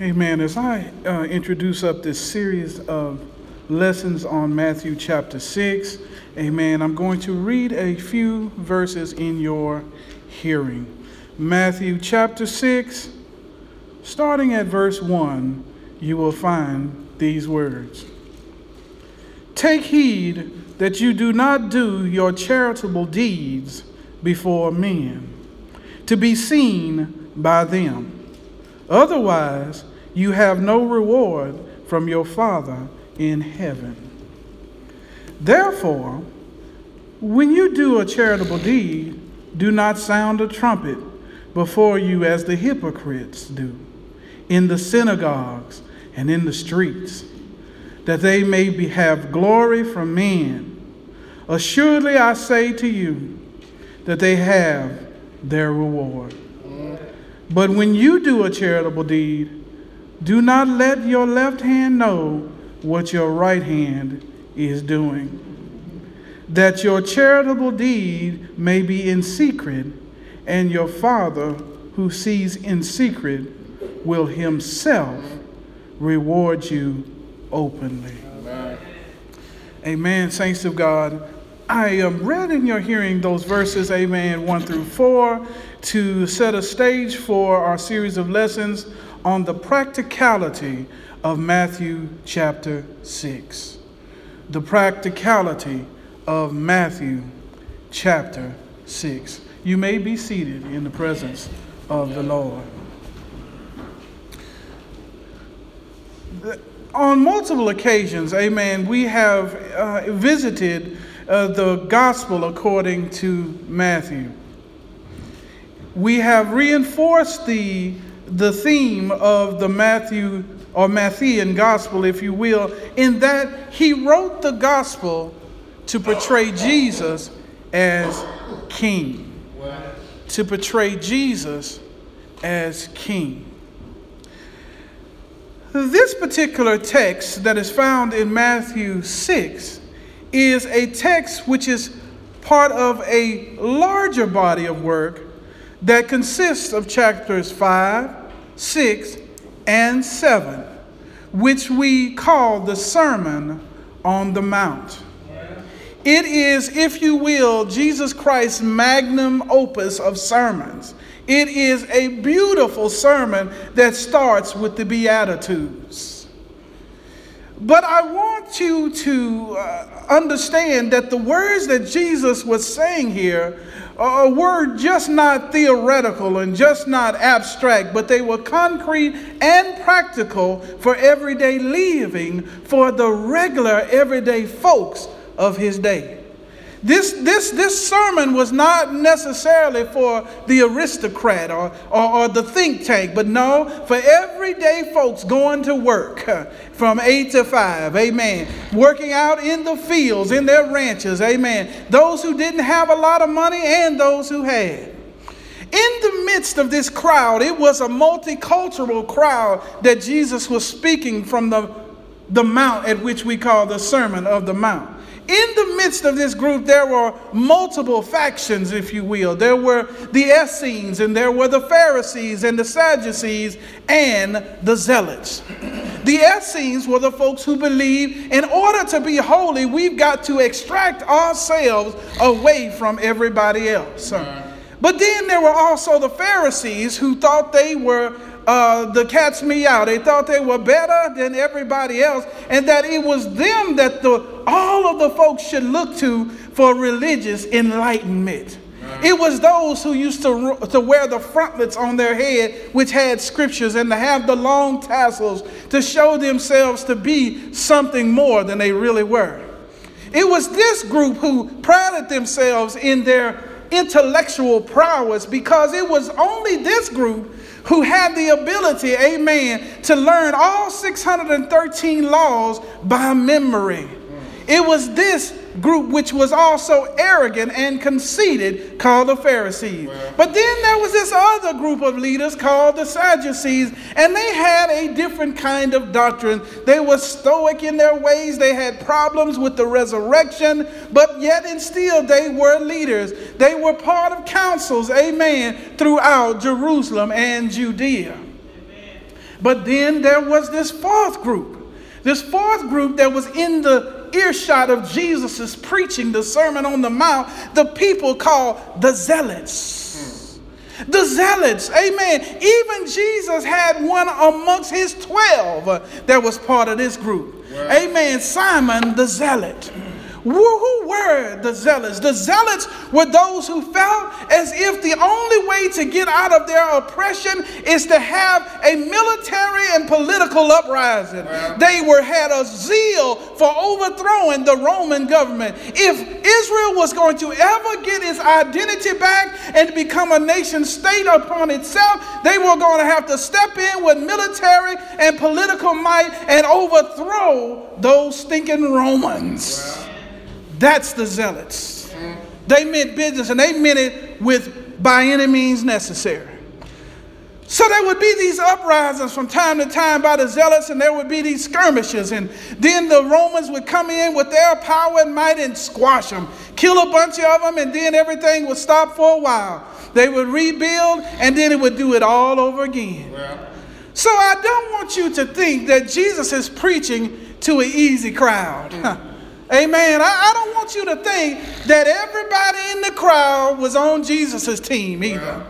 Amen. As I uh, introduce up this series of lessons on Matthew chapter 6, amen, I'm going to read a few verses in your hearing. Matthew chapter 6, starting at verse 1, you will find these words Take heed that you do not do your charitable deeds before men, to be seen by them. Otherwise, you have no reward from your Father in heaven. Therefore, when you do a charitable deed, do not sound a trumpet before you as the hypocrites do in the synagogues and in the streets, that they may be, have glory from men. Assuredly, I say to you that they have their reward. But when you do a charitable deed, do not let your left hand know what your right hand is doing. That your charitable deed may be in secret, and your Father who sees in secret will himself reward you openly. Amen. Amen. Saints of God, I am read in your hearing those verses, amen, 1 through 4 to set a stage for our series of lessons on the practicality of Matthew chapter 6. The practicality of Matthew chapter 6. You may be seated in the presence of the Lord. On multiple occasions, amen, we have uh, visited uh, the gospel according to Matthew we have reinforced the, the theme of the Matthew or Matthean gospel, if you will, in that he wrote the gospel to portray Jesus as king. To portray Jesus as king. This particular text that is found in Matthew 6 is a text which is part of a larger body of work that consists of chapters 5, 6, and 7, which we call the Sermon on the Mount. It is, if you will, Jesus Christ's magnum opus of sermons. It is a beautiful sermon that starts with the Beatitudes. But I want you to uh, understand that the words that Jesus was saying here a word just not theoretical and just not abstract, but they were concrete and practical for everyday living for the regular, everyday folks of his day. This, this, this sermon was not necessarily for the aristocrat or, or, or, the think tank, but no, for everyday folks going to work from 8 to 5, amen. Working out in the fields, in their ranches, amen. Those who didn't have a lot of money and those who had. In the midst of this crowd, it was a multicultural crowd that Jesus was speaking from the, the mount at which we call the Sermon of the Mount. In the midst of this group, there were multiple factions, if you will. There were the Essenes, and there were the Pharisees, and the Sadducees, and the Zealots. The Essenes were the folks who believed in order to be holy, we've got to extract ourselves away from everybody else. But then there were also the Pharisees who thought they were uh, the cat's meow. They thought they were better than everybody else, and that it was them that the, all of the folks should look to for religious enlightenment. It was those who used to, to wear the frontlets on their head, which had scriptures, and to have the long tassels to show themselves to be something more than they really were. It was this group who prided themselves in their intellectual prowess because it was only this group who had the ability, amen, to learn all 613 laws by memory. It was this group which was also arrogant and conceited called the Pharisees. But then there was this other group of leaders called the Sadducees, and they had a different kind of doctrine. They were stoic in their ways, they had problems with the resurrection, but yet and still they were leaders. They were part of councils, amen, throughout Jerusalem and Judea. But then there was this fourth group. This fourth group that was in the earshot of Jesus' preaching the Sermon on the Mount, the people called the Zealots. The Zealots, amen. Even Jesus had one amongst his 12 that was part of this group. Amen. Simon the Zealot. Who were the zealots? The zealots were those who felt as if the only way to get out of their oppression is to have a military and political uprising. They were had a zeal for overthrowing the Roman government. If Israel was going to ever get its identity back and become a nation state upon itself, they were going to have to step in with military and political might and overthrow those stinking Romans. That's the zealots. They meant business and they meant it with by any means necessary. So there would be these uprisings from time to time by the zealots, and there would be these skirmishes, and then the Romans would come in with their power and might and squash them, kill a bunch of them, and then everything would stop for a while. They would rebuild, and then it would do it all over again. So I don't want you to think that Jesus is preaching to an easy crowd. Mm. Amen. I, I, don't want you to think that everybody in the crowd was on Jesus' team either.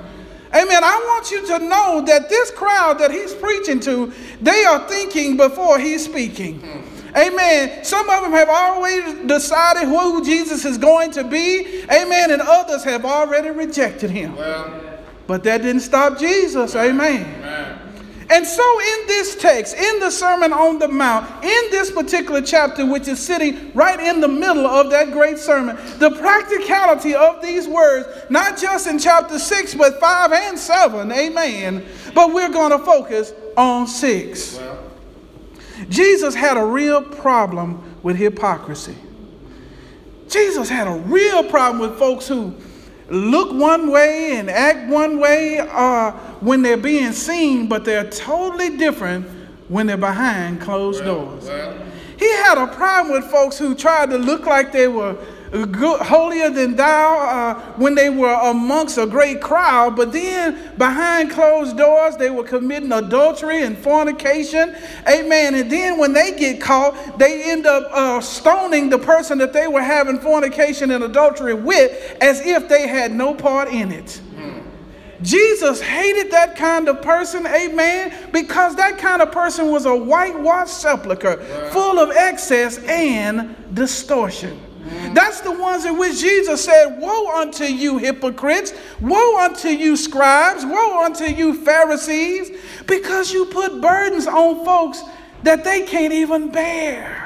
Amen. I want you to know that this crowd that he's preaching to, they are thinking before he's speaking. Hmm. Amen. Some of them have already decided who Jesus is going to be. Amen. And others have already rejected him. Well, but that didn't stop Jesus. Amen. Amen. And so, in this text, in the Sermon on the Mount, in this particular chapter, which is sitting right in the middle of that great sermon, the practicality of these words, not just in chapter 6, but 5 and 7, amen. But we're going to focus on 6. Well. Jesus had a real problem with hypocrisy. Jesus had a real problem with folks who look one way and act one way uh, when they're being seen, but they're totally different when they're behind closed well, doors. Well. He had a problem with folks who tried to look like they were good, holier than thou uh, when they were amongst a great crowd, but then behind closed doors, they were committing adultery and fornication. Amen. And then when they get caught, they end up uh, stoning the person that they were having fornication and adultery with as if they had no part in it. Jesus hated that kind of person, amen, because that kind of person was a whitewashed sepulchre full of excess and distortion. That's the ones in which Jesus said, Woe unto you, hypocrites! Woe unto you, scribes! Woe unto you, Pharisees! Because you put burdens on folks that they can't even bear.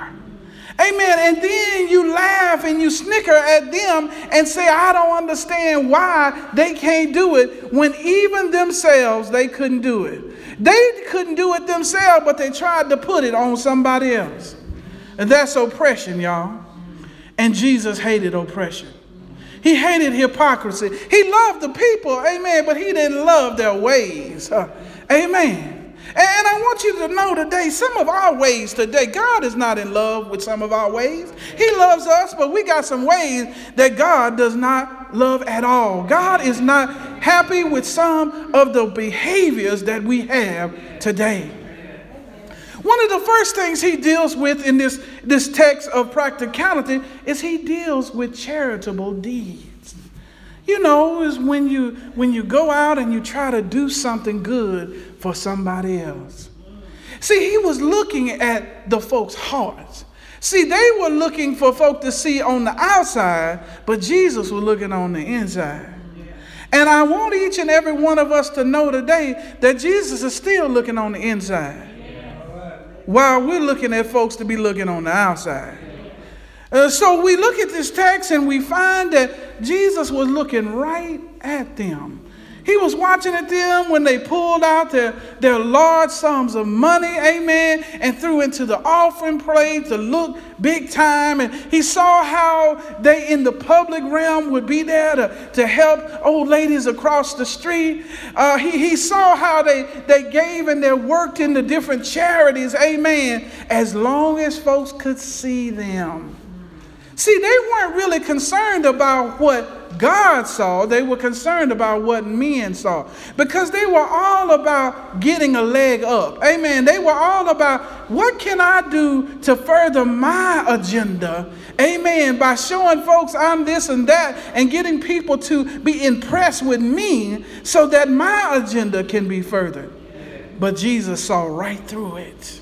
Amen. And then you laugh and you snicker at them and say, I don't understand why they can't do it when even themselves they couldn't do it. They couldn't do it themselves, but they tried to put it on somebody else. And that's oppression, y'all. And Jesus hated oppression. He hated hypocrisy. He loved the people, amen, but he didn't love their ways. Amen. And I want you to know today, some of our ways today, God is not in love with some of our ways. He loves us, but we got some ways that God does not love at all. God is not happy with some of the behaviors that we have today. One of the first things he deals with in this, this text of practicality is he deals with charitable deeds. You know, is when you when you go out and you try to do something good for somebody else. See, he was looking at the folks' hearts. See, they were looking for folk to see on the outside, but Jesus was looking on the inside. And I want each and every one of us to know today that Jesus is still looking on the inside while we're looking at folks to be looking on the outside. Uh, so we look at this text and we find that Jesus was looking right at them. He was watching at them when they pulled out their, their large sums of money, amen, and threw into the offering plate to look big time. And he saw how they in the public realm would be there to, to help old ladies across the street. Uh, he, he saw how they, they gave and they worked in the different charities, amen, as long as folks could see them. See, they weren't really concerned about what God saw, they were concerned about what men saw because they were all about getting a leg up. Amen. They were all about what can I do to further my agenda? Amen. By showing folks I'm this and that and getting people to be impressed with me so that my agenda can be furthered. But Jesus saw right through it.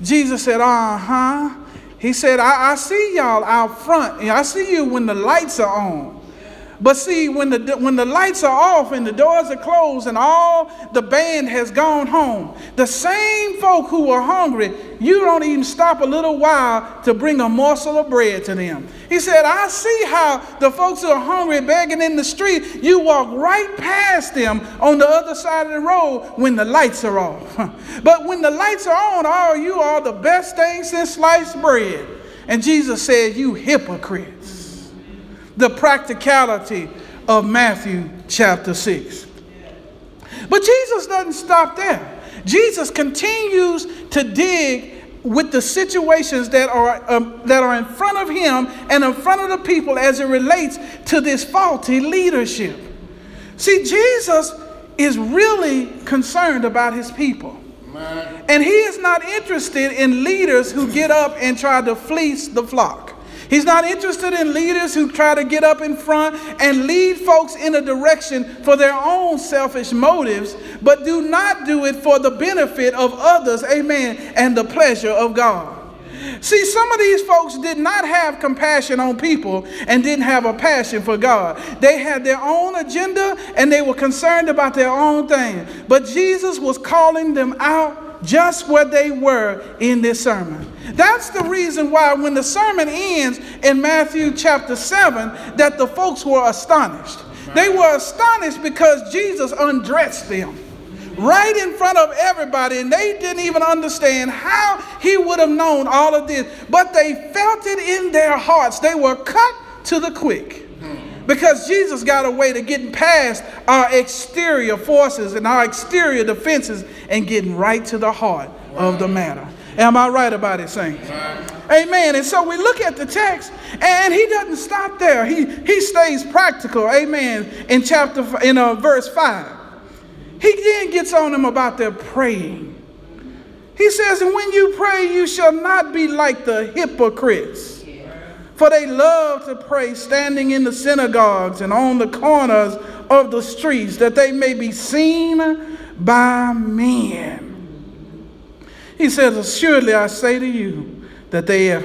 Jesus said, Uh huh. He said, I, I see y'all out front. And I see you when the lights are on. But see, when the, when the lights are off and the doors are closed and all the band has gone home, the same folk who are hungry, you don't even stop a little while to bring a morsel of bread to them. He said, I see how the folks who are hungry begging in the street, you walk right past them on the other side of the road when the lights are off. but when the lights are on, all you are the best thing since sliced bread. And Jesus said, You hypocrites the practicality of Matthew chapter 6. But Jesus doesn't stop there. Jesus continues to dig with the situations that are, um, that are in front of him and in front of the people as it relates to this faulty leadership. See, Jesus is really concerned about his people. And he is not interested in leaders who get up and try to fleece the flock. He's not interested in leaders who try to get up in front and lead folks in a direction for their own selfish motives, but do not do it for the benefit of others, amen, and the pleasure of God. See, some of these folks did not have compassion on people and didn't have a passion for God. They had their own agenda and they were concerned about their own thing. But Jesus was calling them out just where they were in this sermon. That's the reason why when the sermon ends in Matthew chapter 7 that the folks were astonished. They were astonished because Jesus undressed them right in front of everybody, and they didn't even understand how he would have known all of this, but they felt it in their hearts. They were cut to the quick. Because Jesus got a way to getting past our exterior forces and our exterior defenses and getting right to the heart of the matter. Am I right about it, saints? Amen. And so we look at the text, and he doesn't stop there. He he stays practical. Amen. In chapter in uh, verse five, he then gets on them about their praying. He says, "And when you pray, you shall not be like the hypocrites." For they love to pray standing in the synagogues and on the corners of the streets, that they may be seen by men. He says, Assuredly I say to you that they have,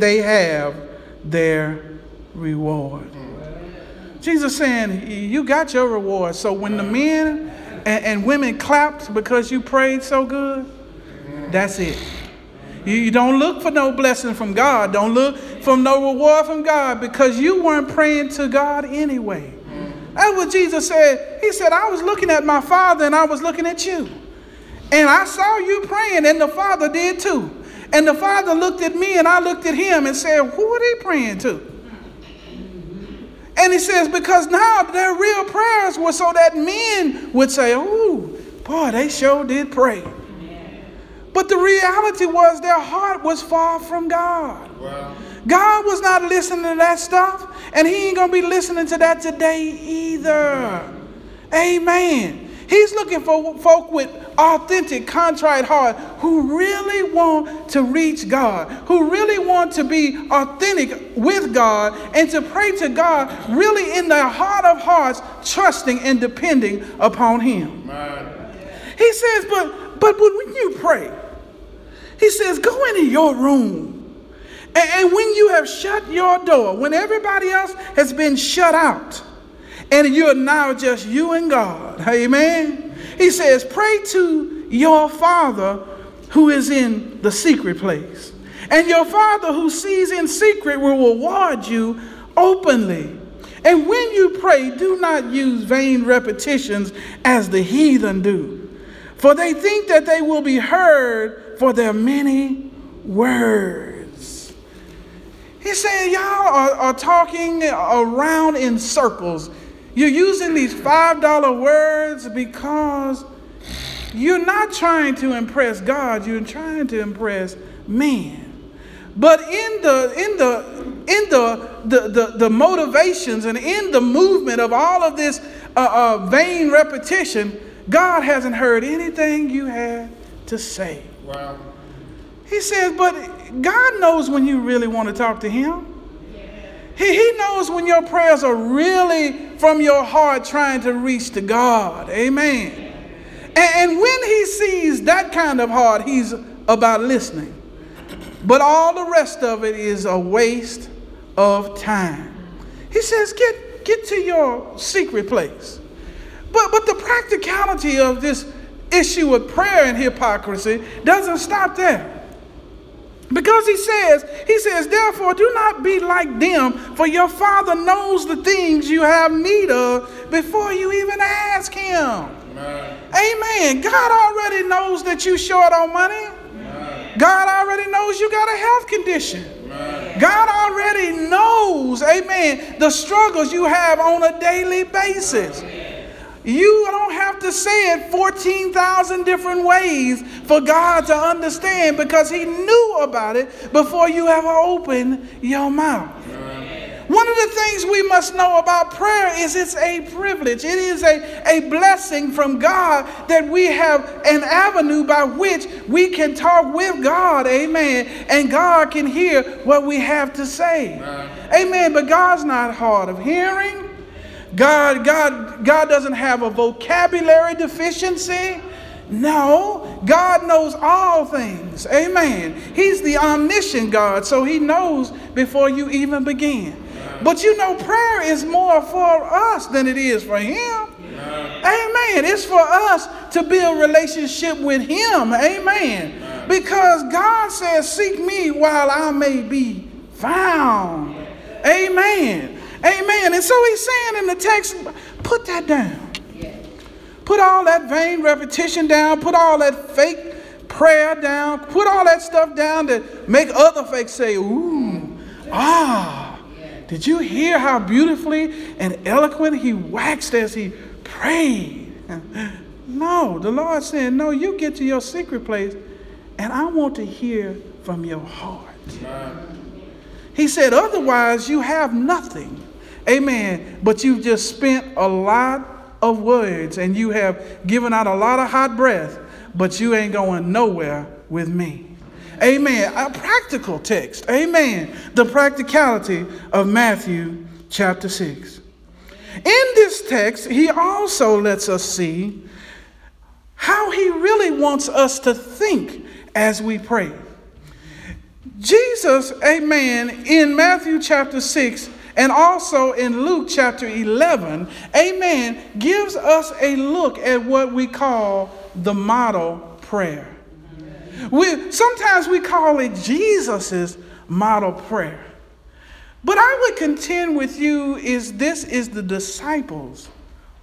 they have their reward. Jesus saying, You got your reward. So when the men and, and women clapped because you prayed so good, that's it. You don't look for no blessing from God. Don't look for no reward from God because you weren't praying to God anyway. That's what Jesus said. He said, I was looking at my Father and I was looking at you. And I saw you praying, and the Father did too. And the Father looked at me and I looked at him and said, Who are they praying to? And he says, Because now their real prayers were so that men would say, Oh, boy, they sure did pray. But the reality was their heart was far from God. Wow. God was not listening to that stuff, and He ain't gonna be listening to that today either. Amen. He's looking for folk with authentic, contrite heart who really want to reach God, who really want to be authentic with God and to pray to God really in their heart of hearts, trusting and depending upon Him. Man. He says, but but when you pray, he says, Go into your room. And, when you have shut your door, when everybody else has been shut out, and you're now just you and God, amen. He says, Pray to your Father who is in the secret place. And your Father who sees in secret will reward you openly. And when you pray, do not use vain repetitions as the heathen do, for they think that they will be heard for their many words. He's saying, Y'all are, are talking around in circles. You're using these $5 words because you're not trying to impress God, you're trying to impress men. But in the in the in the the, the, the motivations and in the movement of all of this uh, uh, vain repetition, God hasn't heard anything you had to say. Wow. He says, but God knows when you really want to talk to Him. He, he knows when your prayers are really from your heart trying to reach to God. Amen. And, and when He sees that kind of heart, He's about listening. But all the rest of it is a waste of time. He says, get, get to your secret place. But, but the practicality of this issue of prayer and hypocrisy doesn't stop there. Because he says, he says, therefore, do not be like them, for your father knows the things you have need of before you even ask him. Amen. Amen. God already knows that you short on money. Amen. God already knows you got a health condition. Amen. God already knows, amen, the struggles you have on a daily basis. You don't have to say it 14,000 different ways for God to understand because He knew about it before you ever open your mouth. One of the things we must know about prayer is it's a privilege. It is a, a blessing from God that we have an avenue by which we can talk with God. Amen. And God can hear what we have to say. Amen. But God's not hard of hearing. God, God, God doesn't have a vocabulary deficiency. No, God knows all things. Amen. He's the omniscient God, so He knows before you even begin. But you know, prayer is more for us than it is for Him. Amen. It's for us to build relationship with Him. Amen. Because God says, Seek me while I may be found. Amen. Amen. And so he's saying in the text, put that down. Put all that vain repetition down. Put all that fake prayer down. Put all that stuff down that make other folks say, ooh, ah. Did you hear how beautifully and eloquent he waxed as he prayed? No, the Lord said, No, you get to your secret place, and I want to hear from your heart. He said, Otherwise, you have nothing. Amen. But you've just spent a lot of words and you have given out a lot of hot breath, but you ain't going nowhere with me. Amen. A practical text. Amen. The practicality of Matthew chapter 6. In this text, he also lets us see how he really wants us to think as we pray. Jesus, amen, in Matthew chapter 6, and also in Luke chapter 11, amen, gives us a look at what we call the model prayer. We, sometimes we call it Jesus's model prayer. But I would contend with you is this is the disciples'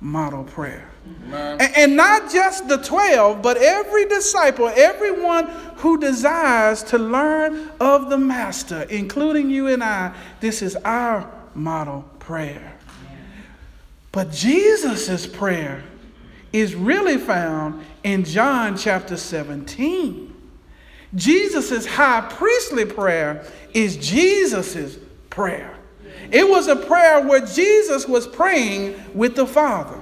model prayer. And, and not just the 12, but every disciple, everyone who desires to learn of the Master, including you and I, this is our model prayer. But Jesus' prayer is really found in John chapter 17. Jesus' high priestly prayer is Jesus' prayer. It was a prayer where Jesus was praying with the Father.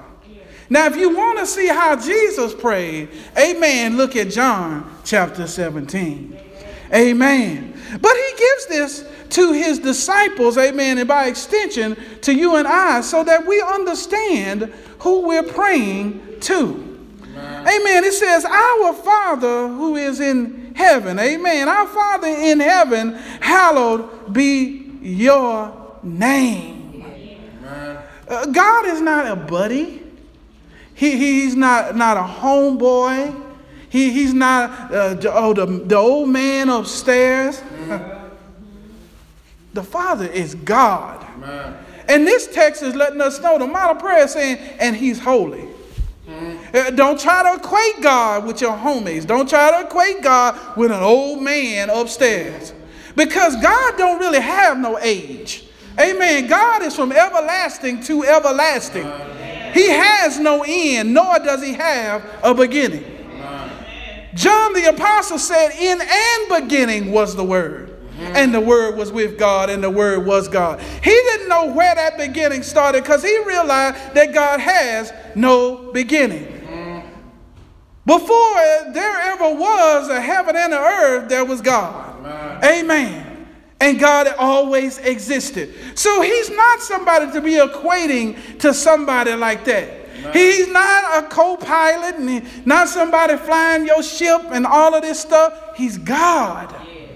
Now, if you want to see how Jesus prayed, amen, look at John chapter 17. Amen. But he gives this to his disciples, amen, and by extension to you and I, so that we understand who we're praying to. Amen. amen. It says, Our Father who is in heaven, amen. Our Father in heaven, hallowed be your name. Uh, God is not a buddy, he, he's not, not a homeboy. He, he's not uh, oh, the, the old man upstairs. The Father is God. Amen. And this text is letting us know the model prayer is saying, and He's holy. Mm-hmm. Don't try to equate God with your homies. Don't try to equate God with an old man upstairs. Because God don't really have no age. Amen. God is from everlasting to everlasting. He has no end, nor does he have a beginning. John the Apostle said, In and beginning was the Word. Mm-hmm. And the Word was with God, and the Word was God. He didn't know where that beginning started because he realized that God has no beginning. Mm-hmm. Before there ever was a heaven and an earth, there was God. Amen. Amen. And God always existed. So he's not somebody to be equating to somebody like that. He's not a co pilot and not somebody flying your ship and all of this stuff. He's God. Yes.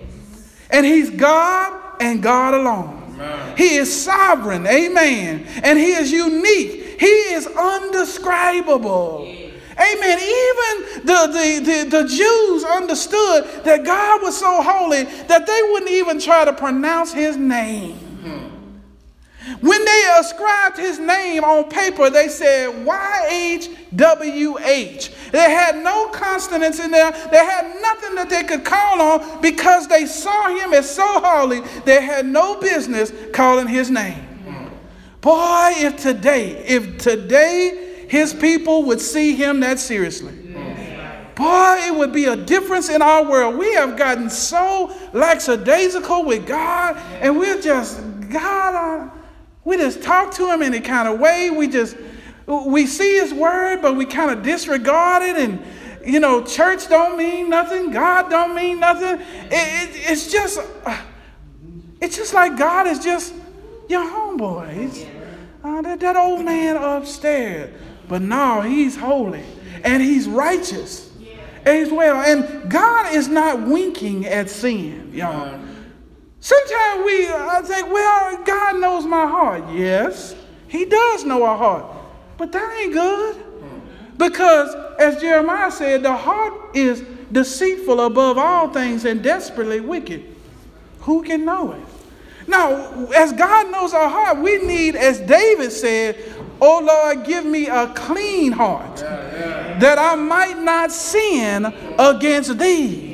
And he's God and God alone. Amen. He is sovereign. Amen. And he is unique. He is undescribable. Yes. Amen. Even the, the, the, the, Jews understood that God was so holy that they wouldn't even try to pronounce his name. When they ascribed his name on paper, they said YHWH. They had no consonants in there. They had nothing that they could call on because they saw him as so holy, they had no business calling his name. Boy, if today, if today his people would see him that seriously. Boy, it would be a difference in our world. We have gotten so lackadaisical with God, and we're just, God, uh, we just talk to him in a kind of way. We just, we see his word, but we kind of disregard it. And, you know, church don't mean nothing. God don't mean nothing. It, it, it's just, it's just like God is just your homeboy. Uh, that, that old man upstairs. But now he's holy and he's righteous as well. And God is not winking at sin, y'all. Sometimes we I think, well, God knows my heart. Yes, he does know our heart. But that ain't good. Because as Jeremiah said, the heart is deceitful above all things and desperately wicked. Who can know it? Now, as God knows our heart, we need, as David said, Oh Lord, give me a clean heart that I might not sin against thee.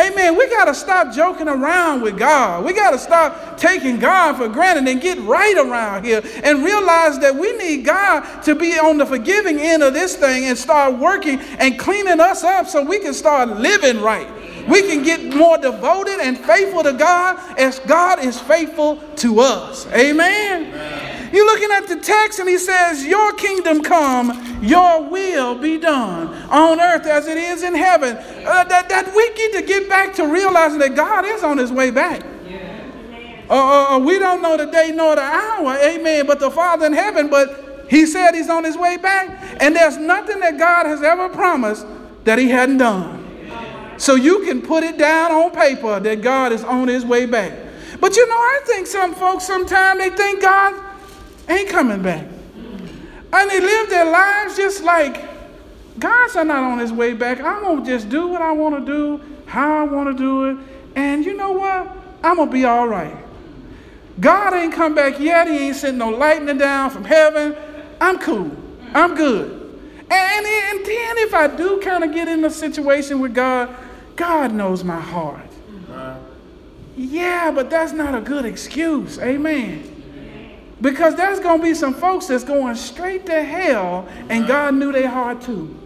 Amen. We got to stop joking around with God. We got to stop taking God for granted and get right around here and realize that we need God to be on the forgiving end of this thing and start working and cleaning us up so we can start living right. We can get more devoted and faithful to God as God is faithful to us. Amen. Amen. You're looking at the text and he says, Your kingdom come, your will be done on earth as it is in heaven. Uh, that, that we get to get back to realizing that God is on his way back. Uh, uh, uh, we don't know the day nor the hour, amen, but the Father in heaven, but he said he's on his way back. And there's nothing that God has ever promised that he hadn't done. So you can put it down on paper that God is on his way back. But you know, I think some folks sometimes they think God ain't coming back. And they live their lives just like God's not on his way back. I'm going to just do what I want to do, how I want to do it. And you know what? I'm going to be all right. God ain't come back yet. He ain't sent no lightning down from heaven. I'm cool. I'm good. And, and then if I do kind of get in a situation with God, God knows my heart. Uh-huh. Yeah, but that's not a good excuse. Amen. Because there's going to be some folks that's going straight to hell, and God knew their heart too.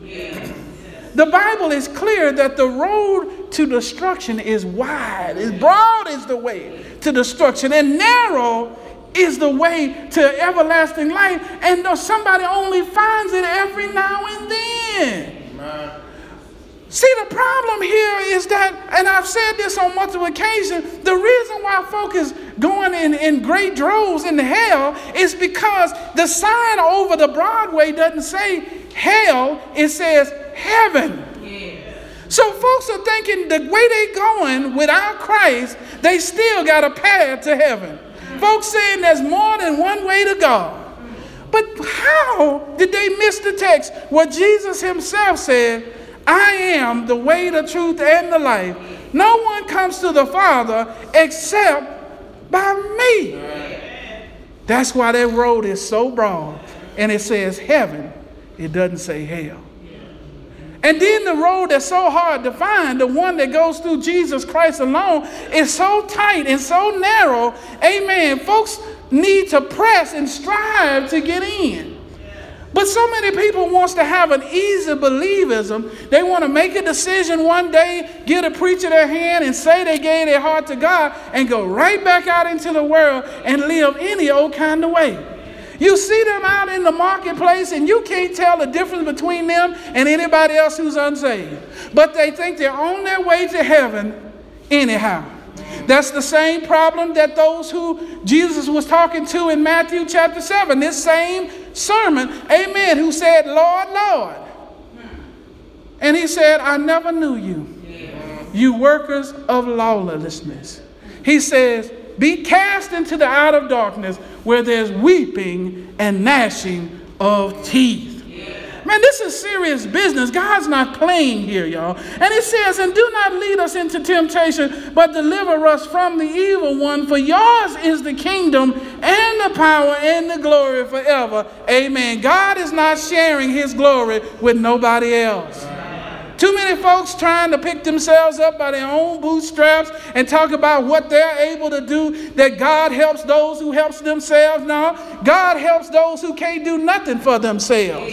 The Bible is clear that the road to destruction is wide, is broad is the way to destruction, and narrow is the way to everlasting life. And somebody only finds it every now and then. See, the problem here is that, and I've said this on multiple occasions, the reason why folk is going in, in great droves into hell is because the sign over the Broadway doesn't say hell, it says heaven. So folks are thinking the way they going without Christ, they still got a path to heaven. Mm. Folks saying there's more than one way to God. Mm. But how did they miss the text where Jesus himself said, I am the way, the truth, and the life. No one comes to the Father except by me. That's why that road is so broad. And it says heaven, it doesn't say hell. And then the road that's so hard to find, the one that goes through Jesus Christ alone, is so tight and so narrow. Amen. Folks need to press and strive to get in. But so many people wants to have an easy believism. They want to make a decision one day, get a preacher their hand and say they gave their heart to God and go right back out into the world and live any old kind of way. You see them out in the marketplace and you can't tell the difference between them and anybody else who's unsaved. But they think they're on their way to heaven anyhow. That's the same problem that those who Jesus was talking to in Matthew chapter 7, this same sermon, amen, who said, Lord, Lord. And he said, I never knew you, you workers of lawlessness. He says, Be cast into the outer darkness where there's weeping and gnashing of teeth. Man, this is serious business. God's not playing here, y'all. And it says, And do not lead us into temptation, but deliver us from the evil one. For yours is the kingdom and the power and the glory forever. Amen. God is not sharing his glory with nobody else. Too many folks trying to pick themselves up by their own bootstraps and talk about what they're able to do, that God helps those who helps themselves. No, God helps those who can't do nothing for themselves.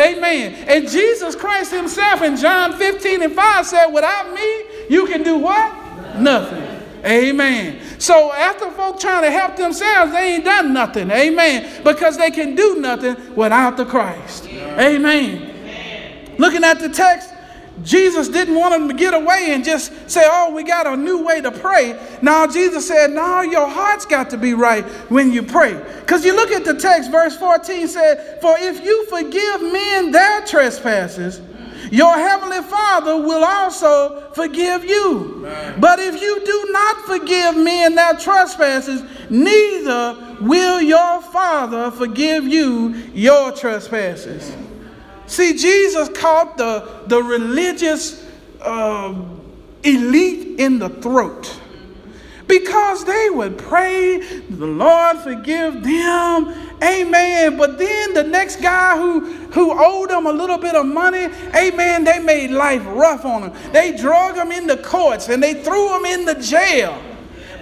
Amen. And Jesus Christ himself in John 15 and 5 said, without me, you can do what? Nothing. Amen. So after folk trying to help themselves, they ain't done nothing. Amen. Because they can do nothing without the Christ. Amen. Looking at the text, Jesus didn't want them to get away and just say, Oh, we got a new way to pray. Now, Jesus said, No, your heart's got to be right when you pray. Because you look at the text, verse 14 said, For if you forgive men their trespasses, your heavenly Father will also forgive you. But if you do not forgive men their trespasses, neither will your Father forgive you your trespasses. See, Jesus caught the, the religious uh, elite in the throat because they would pray, the Lord forgive them, amen. But then the next guy who, who owed them a little bit of money, amen, they made life rough on him. They drug him into courts and they threw him in the jail.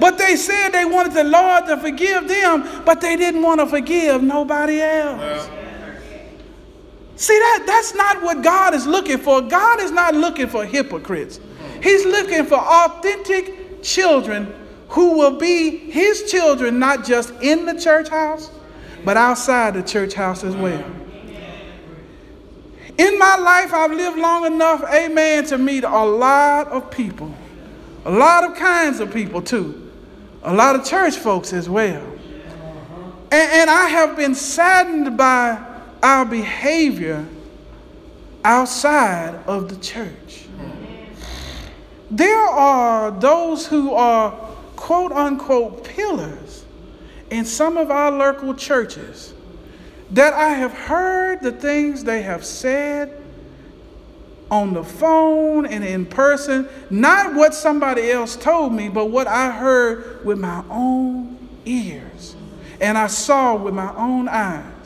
But they said they wanted the Lord to forgive them, but they didn't want to forgive nobody else. See, that, that's not what God is looking for. God is not looking for hypocrites. He's looking for authentic children who will be his children, not just in the church house, but outside the church house as well. In my life, I've lived long enough, amen, to meet a lot of people, a lot of kinds of people too, a lot of church folks as well. And, and I have been saddened by our behavior outside of the church. There are those who are quote unquote pillars in some of our local churches that I have heard the things they have said on the phone and in person, not what somebody else told me, but what I heard with my own ears and I saw with my own eyes.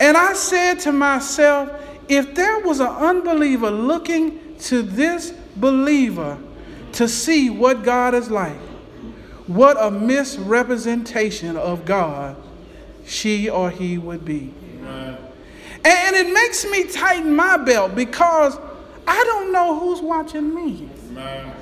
And I said to myself, if there was an unbeliever looking to this believer to see what God is like, what a misrepresentation of God she or he would be. Amen. And it makes me tighten my belt because I don't know who's watching me. Amen.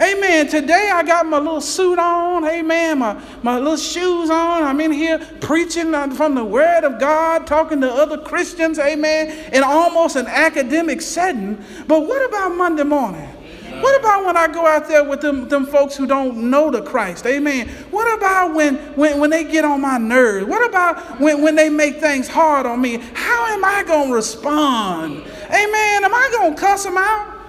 Amen. Today I got my little suit on. Amen. My, my little shoes on. I'm in here preaching from the Word of God, talking to other Christians. Amen. In almost an academic setting. But what about Monday morning? What about when I go out there with them, them folks who don't know the Christ? Amen. What about when, when, when they get on my nerves? What about when, when they make things hard on me? How am I going to respond? Amen. Am I going to cuss them out?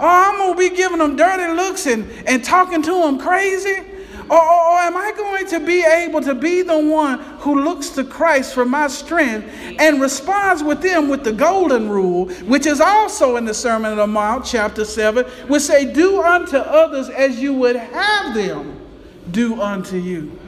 Or I'm going to be giving them dirty looks and, and talking to them crazy? Or, or, or, am I going to be able to be the one who looks to Christ for my strength and responds with them with the golden rule, which is also in the Sermon on the Mount, chapter 7, which say, Do unto others as you would have them do unto you.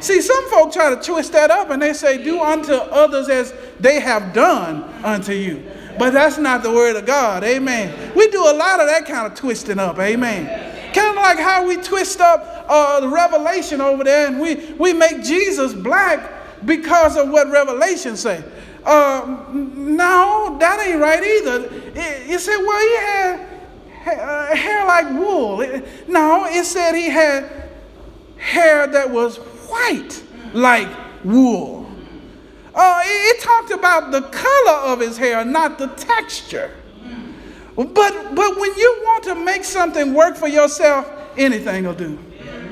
See, some folk try to twist that up and they say, Do unto others as they have done unto you. But that's not the word of God. Amen. We do a lot of that kind of twisting up. Amen. Kind of like how we twist up uh, the revelation over there and we, we make Jesus black because of what Revelation say. uh, no, that ain't right either. It, said, well, he had uh, hair like wool. No, it said he had hair that was white like wool. Uh, it, it talked about the color of his hair, not the texture. But, but when you want to make something work for yourself, anything will do.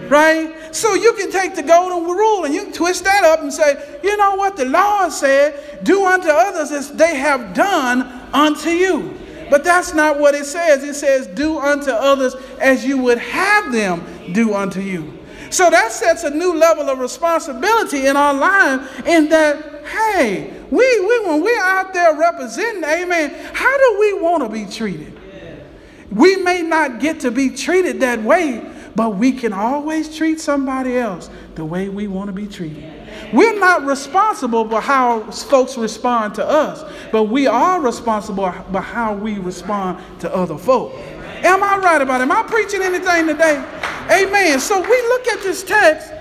Right? So you can take the golden rule and you can twist that up and say, you know what? The Lord said, do unto others as they have done unto you. But that's not what it says. It says, do unto others as you would have them do unto you. So that sets a new level of responsibility in our life in that, hey, we, we when we're out there representing, amen, how do we want to be treated? We may not get to be treated that way, but we can always treat somebody else the way we want to be treated. We're not responsible for how folks respond to us, but we are responsible for how we respond to other folk. Am I right about it? Am I preaching anything today? Amen. So we look at this text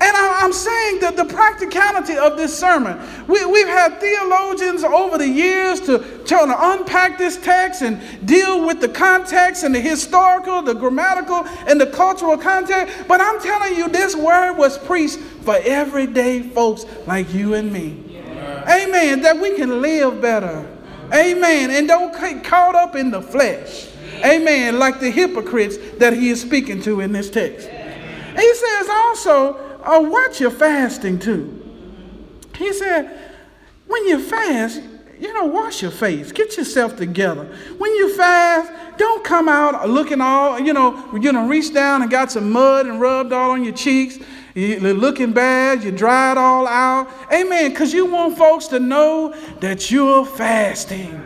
and I, am saying that the practicality of this sermon. We, we've had theologians over the years to try to unpack this text and deal with the context and the historical, the grammatical, and the cultural context. But I'm telling you, this word was preached for everyday folks like you and me. Amen. That we can live better. Amen. And don't get caught up in the flesh. Amen. Like the hypocrites that he is speaking to in this text. He says also, uh, watch your fasting too. He said, when you fast, you know, wash your face, get yourself together. When you fast, don't come out looking all, you know, you know, reach down and got some mud and rubbed all on your cheeks. You're looking bad, you it all out. Amen. Because you want folks to know that you're fasting.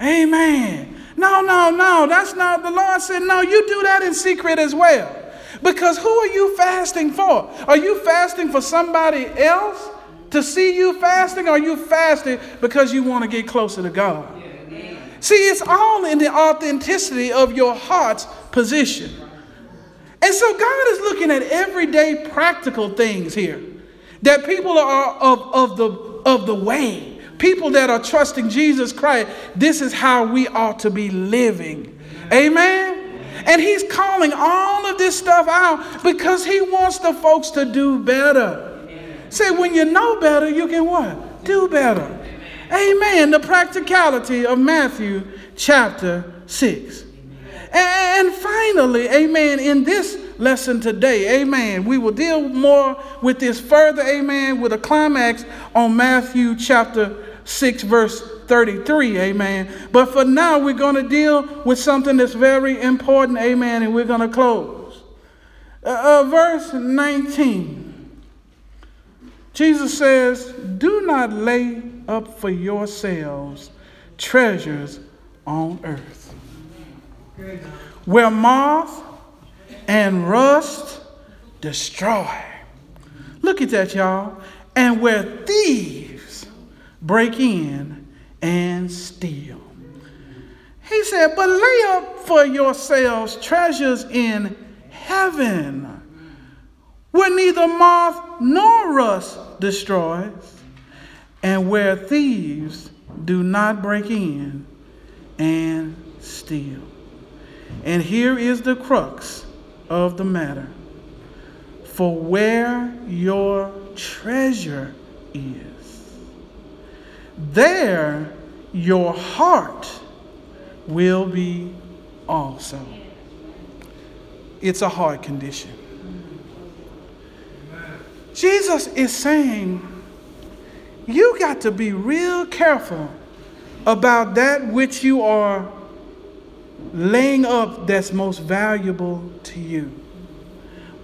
Amen. No, no, no. That's not, the Lord said, no, you do that in secret as well. Because who are you fasting for? Are you fasting for somebody else to see you fasting? Are you fasting because you want to get closer to God? See, it's all in the authenticity of your heart's position. And so God is looking at everyday practical things here. That people are of, of, the, of the way, people that are trusting Jesus Christ, this is how we ought to be living. Amen. And he's calling all of this stuff out because he wants the folks to do better. Say, when you know better, you can what? Do better. Amen. The practicality of Matthew chapter 6. And finally, amen, in this lesson today, amen, we will deal more with this further, amen, with a climax on Matthew chapter 6, verse 33, amen. But for now, we're going to deal with something that's very important, amen, and we're going to close. Uh, uh, verse 19. Jesus says, Do not lay up for yourselves treasures on earth, where moth and rust destroy. Look at that, y'all. And where thieves break in and steal. He said, But lay up for yourselves treasures in heaven, where neither moth nor rust destroys, and where thieves do not break in and steal. And here is the crux of the matter. For where your treasure is, there your heart will be also. It's a heart condition. Jesus is saying, you got to be real careful about that which you are laying up that's most valuable to you.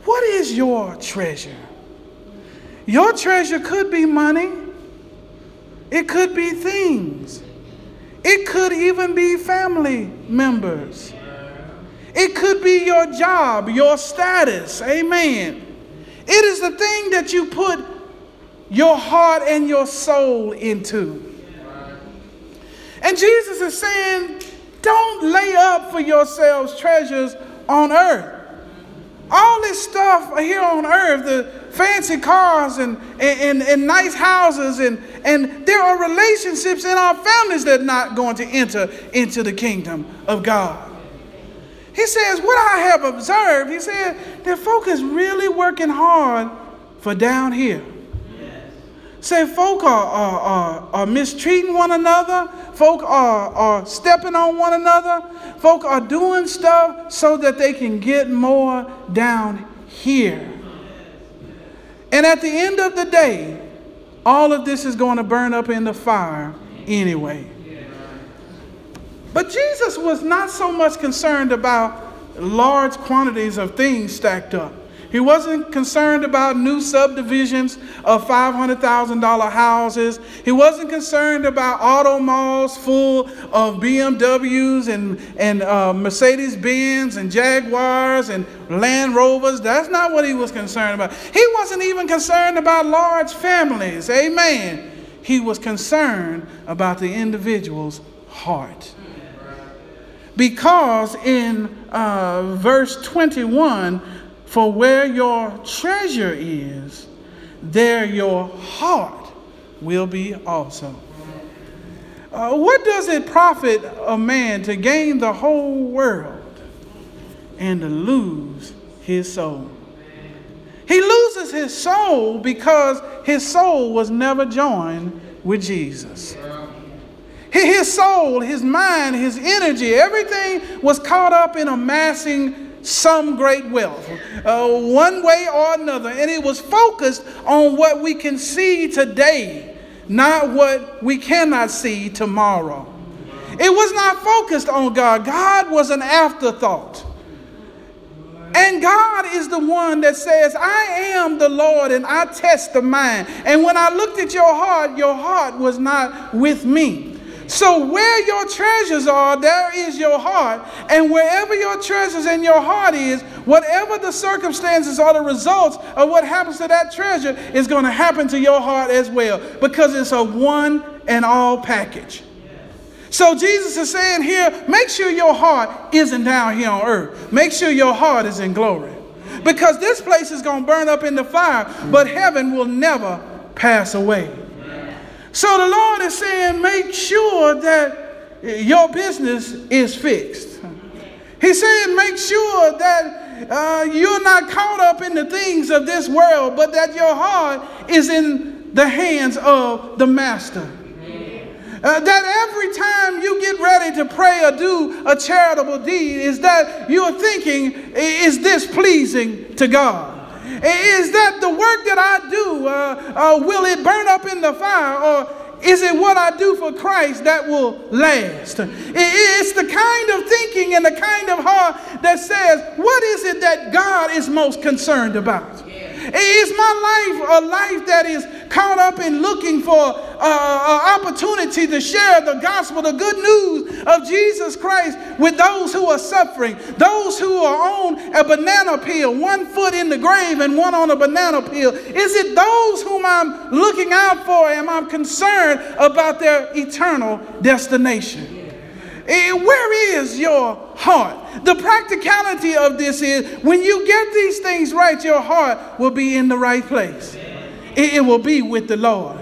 What is your treasure? Your treasure could be money. It could be things. It could even be family members. It could be your job, your status. Amen. It is the thing that you put your heart and your soul into. And Jesus is saying, don't lay up for yourselves treasures on earth. All this stuff here on earth, the fancy cars and, and, and, nice houses and, and there are relationships in our families that are not going to enter into the kingdom of God. He says, What I have observed, he said, that folk is really working hard for down here. Say, folk are, are, are, are, mistreating one another. Folk are, are stepping on one another. Folk are doing stuff so that they can get more down here. And at the end of the day, all of this is going to burn up in the fire anyway. But Jesus was not so much concerned about large quantities of things stacked up. He wasn't concerned about new subdivisions of $500,000 houses. He wasn't concerned about auto malls full of BMWs and, and uh, Mercedes Benz and Jaguars and Land Rovers. That's not what he was concerned about. He wasn't even concerned about large families. Amen. He was concerned about the individual's heart. Because in uh, verse 21, for where your treasure is, there your heart will be also. Uh, what does it profit a man to gain the whole world and to lose his soul? He loses his soul because his soul was never joined with Jesus. His soul, his mind, his energy, everything was caught up in amassing some great wealth, uh, one way or another. And it was focused on what we can see today, not what we cannot see tomorrow. It was not focused on God, God was an afterthought. And God is the one that says, I am the Lord and I test the mind. And when I looked at your heart, your heart was not with me. So, where your treasures are, there is your heart. And wherever your treasures and your heart is, whatever the circumstances or the results of what happens to that treasure is going to happen to your heart as well because it's a one and all package. So, Jesus is saying here make sure your heart isn't down here on earth, make sure your heart is in glory. Because this place is going to burn up in the fire, but heaven will never pass away. So the Lord is saying, make sure that your business is fixed. He's saying, make sure that uh, you're not caught up in the things of this world, but that your heart is in the hands of the Master. Uh, that every time you get ready to pray or do a charitable deed, is that you're thinking, is this pleasing to God? Is that the work that I do, uh, uh, will it burn up in the fire? Or is it what I do for Christ that will last? It's the kind of thinking and the kind of heart that says, what is it that God is most concerned about? Is my life a life that is caught up in looking for uh, an opportunity to share the gospel, the good news of Jesus Christ with those who are suffering, those who are on a banana peel, one foot in the grave and one on a banana peel? Is it those whom I'm looking out for? Am I concerned about their eternal destination? Eh, where is your heart? The practicality of this is when you get these things right, your heart will be in the right place. It will be with the Lord.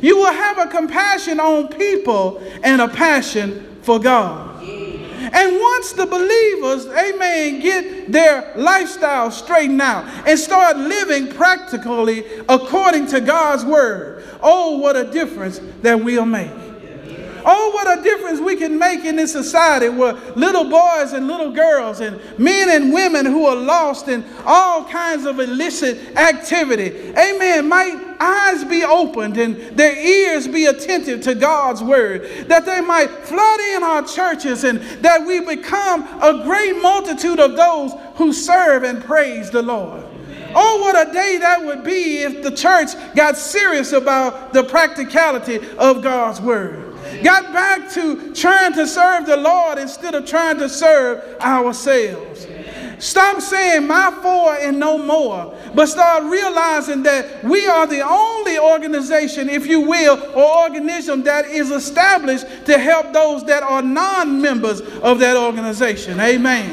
You will have a compassion on people and a passion for God. And once the believers, amen, get their lifestyle straightened out and start living practically according to God's word, oh, what a difference that we'll make. Oh, what a difference we can make in this society where little boys and little girls and men and women who are lost in all kinds of illicit activity. Amen. Might eyes be opened and their ears be attentive to God's word, that they might flood in our churches and that we become a great multitude of those who serve and praise the Lord. Oh, what a day that would be if the church got serious about the practicality of God's word got back to trying to serve the Lord instead of trying to serve ourselves. Stop saying my four and no more, but start realizing that we are the only organization, if you will, or organism that is established to help those that are non members of that organization. Amen.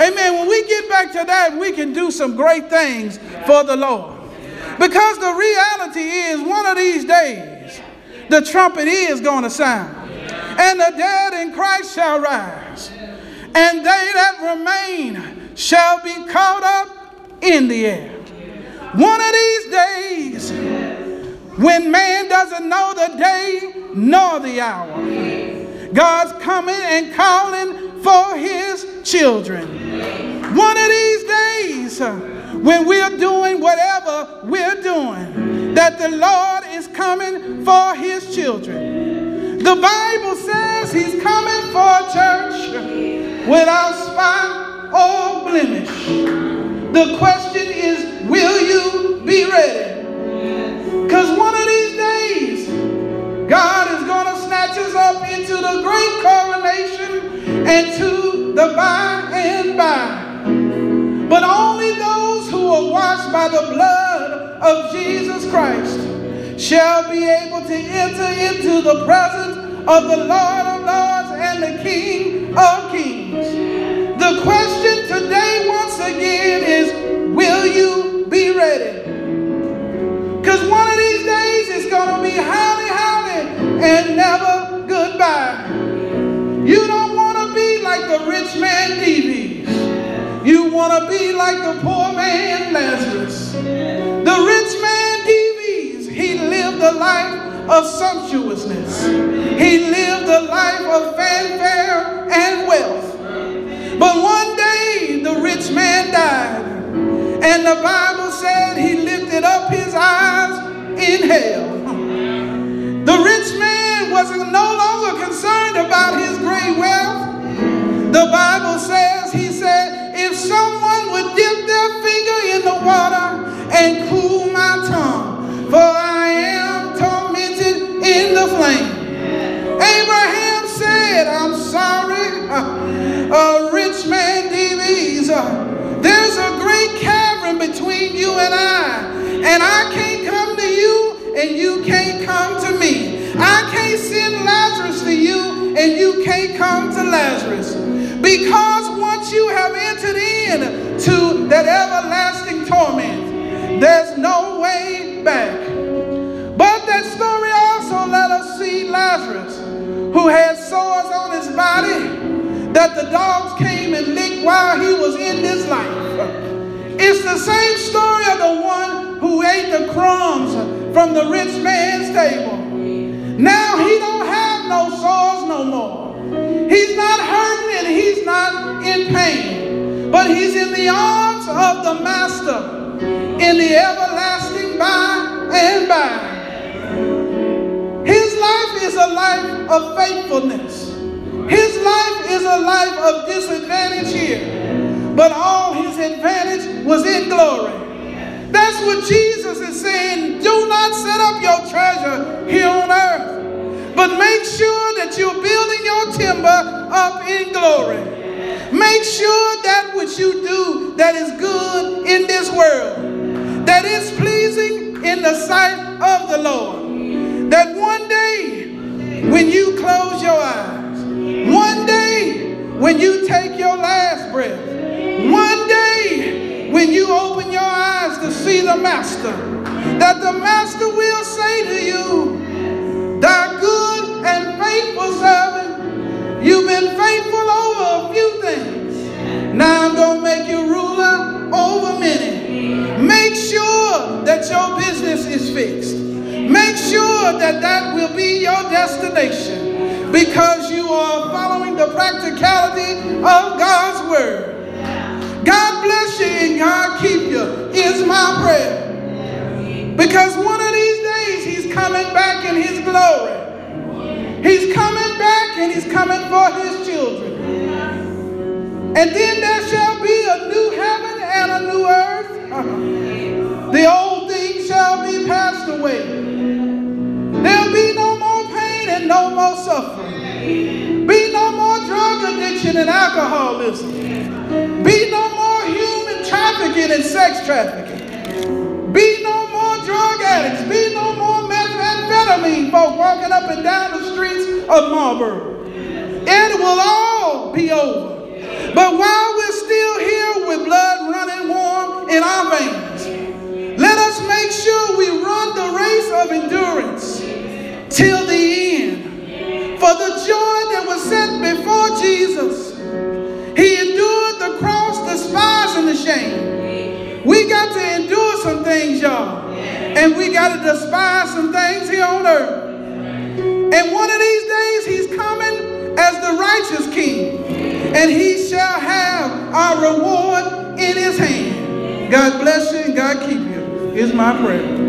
Amen. When we get back to that, we can do some great things for the Lord. Because the reality is, one of these days, the trumpet is going to sound, and the dead in Christ shall rise, and they that remain shall be caught up in the air. One of these days, when man doesn't know the day nor the hour, God's coming and calling for his children. One of these days, when we're doing whatever we're doing, that the Lord is coming for his children. The Bible says he's coming for a church without spot or blemish. The question is, will you be ready? Because one of these days, God is going to snatch us up into the great coronation and to the by and by. But only those who are washed by the blood of Jesus Christ shall be able to enter into the presence of the Lord of Lords and the King of Kings. The question today, once again, is will you be ready? Because one of these days it's going to be howdy, howdy, and never goodbye. You don't want to be like the poor man Lazarus. The rich man Dives, he lived a life of sumptuousness. He lived a life of fanfare and wealth. But one day the rich man died. And the Bible said he lifted up his eyes in hell. The rich man was no longer concerned about his great wealth. The Bible says, he said, if someone would dip their finger in the water and cool my tongue, for I am tormented in the flame. Abraham said, I'm sorry, a rich man Dives. There's a great cavern between you and I, and I can't come to you, and you can't come to me. I can't send Lazarus to you, and you can't come to Lazarus. Because once you have entered in to that everlasting torment, there's no way back. But that story also let us see Lazarus, who had sores on his body that the dogs came and licked while he was in this life. It's the same story of the one who ate the crumbs from the rich man's table. No sores no more. He's not hurting and he's not in pain, but he's in the arms of the Master in the everlasting by and by. His life is a life of faithfulness. His life is a life of disadvantage here, but all his advantage was in glory. That's what Jesus is saying. Do not set up your treasure here on earth, but make sure that you're building your timber up in glory. Make sure that what you do that is good in this world, that is pleasing in the sight of the Lord. That one day when you close your eyes, one day when you take your last breath, one day when you open your eyes to see the Master, that the Master will say to you, Thou good faithful servant, you've been faithful over a few things. Now I'm going to make you ruler over many. Make sure that your business is fixed. Make sure that that will be your destination because you are following the practicality of God's word. God bless you and God keep you is my prayer. Because one of these days he's coming back in his glory. He's coming back and he's coming for his children. And then there shall be a new heaven and a new earth. The old things shall be passed away. There'll be no more pain and no more suffering. Be no more drug addiction and alcoholism. Be no more human trafficking and sex trafficking. Be no more drug addicts. Be no more amphetamine folk walking up and down the streets of Marlboro. It will all be over. But while we're still here with blood running warm in our veins, let us make sure we run the race of endurance till the end. For the joy that was set before Jesus, he endured the cross, despising the shame. We got to endure some things, y'all. And we got to despise some things here on earth. And one of these days, he's coming as the righteous king. And he shall have our reward in his hand. God bless you and God keep you, is my prayer.